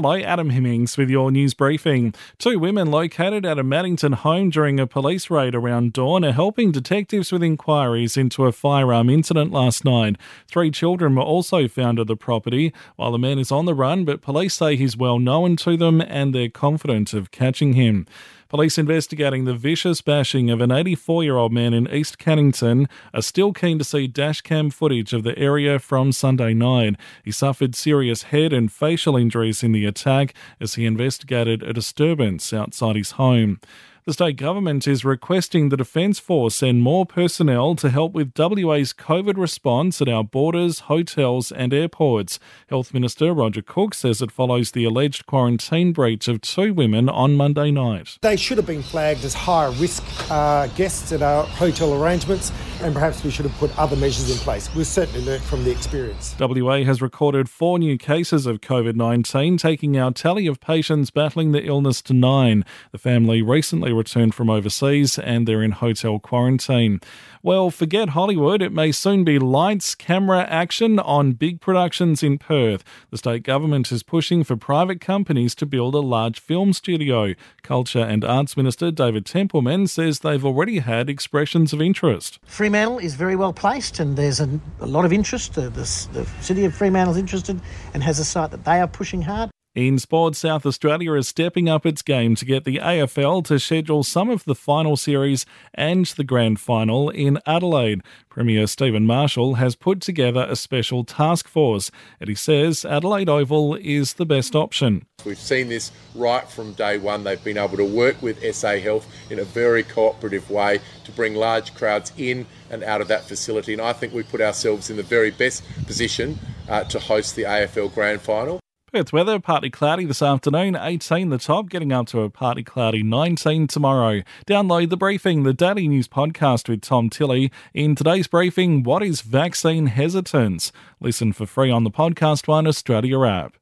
Hello, Adam Hemmings with your news briefing. Two women located at a Maddington home during a police raid around dawn are helping detectives with inquiries into a firearm incident last night. Three children were also found at the property, while the man is on the run, but police say he's well known to them and they're confident of catching him. Police investigating the vicious bashing of an 84 year old man in East Cannington are still keen to see dashcam footage of the area from Sunday night. He suffered serious head and facial injuries in the attack as he investigated a disturbance outside his home. The state government is requesting the Defence Force send more personnel to help with WA's COVID response at our borders, hotels, and airports. Health Minister Roger Cook says it follows the alleged quarantine breach of two women on Monday night. They should have been flagged as higher risk uh, guests at our hotel arrangements, and perhaps we should have put other measures in place. We've certainly learnt from the experience. WA has recorded four new cases of COVID 19, taking our tally of patients battling the illness to nine. The family recently returned from overseas and they're in hotel quarantine. Well, forget Hollywood. It may soon be lights, camera, action on big productions in Perth. The state government is pushing for private companies to build a large film studio. Culture and Arts Minister David Templeman says they've already had expressions of interest. Fremantle is very well placed and there's a, a lot of interest. The, the, the city of Fremantle is interested and has a site that they are pushing hard. In sport, South Australia is stepping up its game to get the AFL to schedule some of the final series and the grand final in Adelaide. Premier Stephen Marshall has put together a special task force, and he says Adelaide Oval is the best option. We've seen this right from day one. They've been able to work with SA Health in a very cooperative way to bring large crowds in and out of that facility, and I think we put ourselves in the very best position uh, to host the AFL Grand Final. Perth weather partly cloudy this afternoon, 18 the top, getting up to a partly cloudy 19 tomorrow. Download the briefing, the daily news podcast with Tom Tilley. In today's briefing, what is vaccine hesitance? Listen for free on the Podcast One Australia app.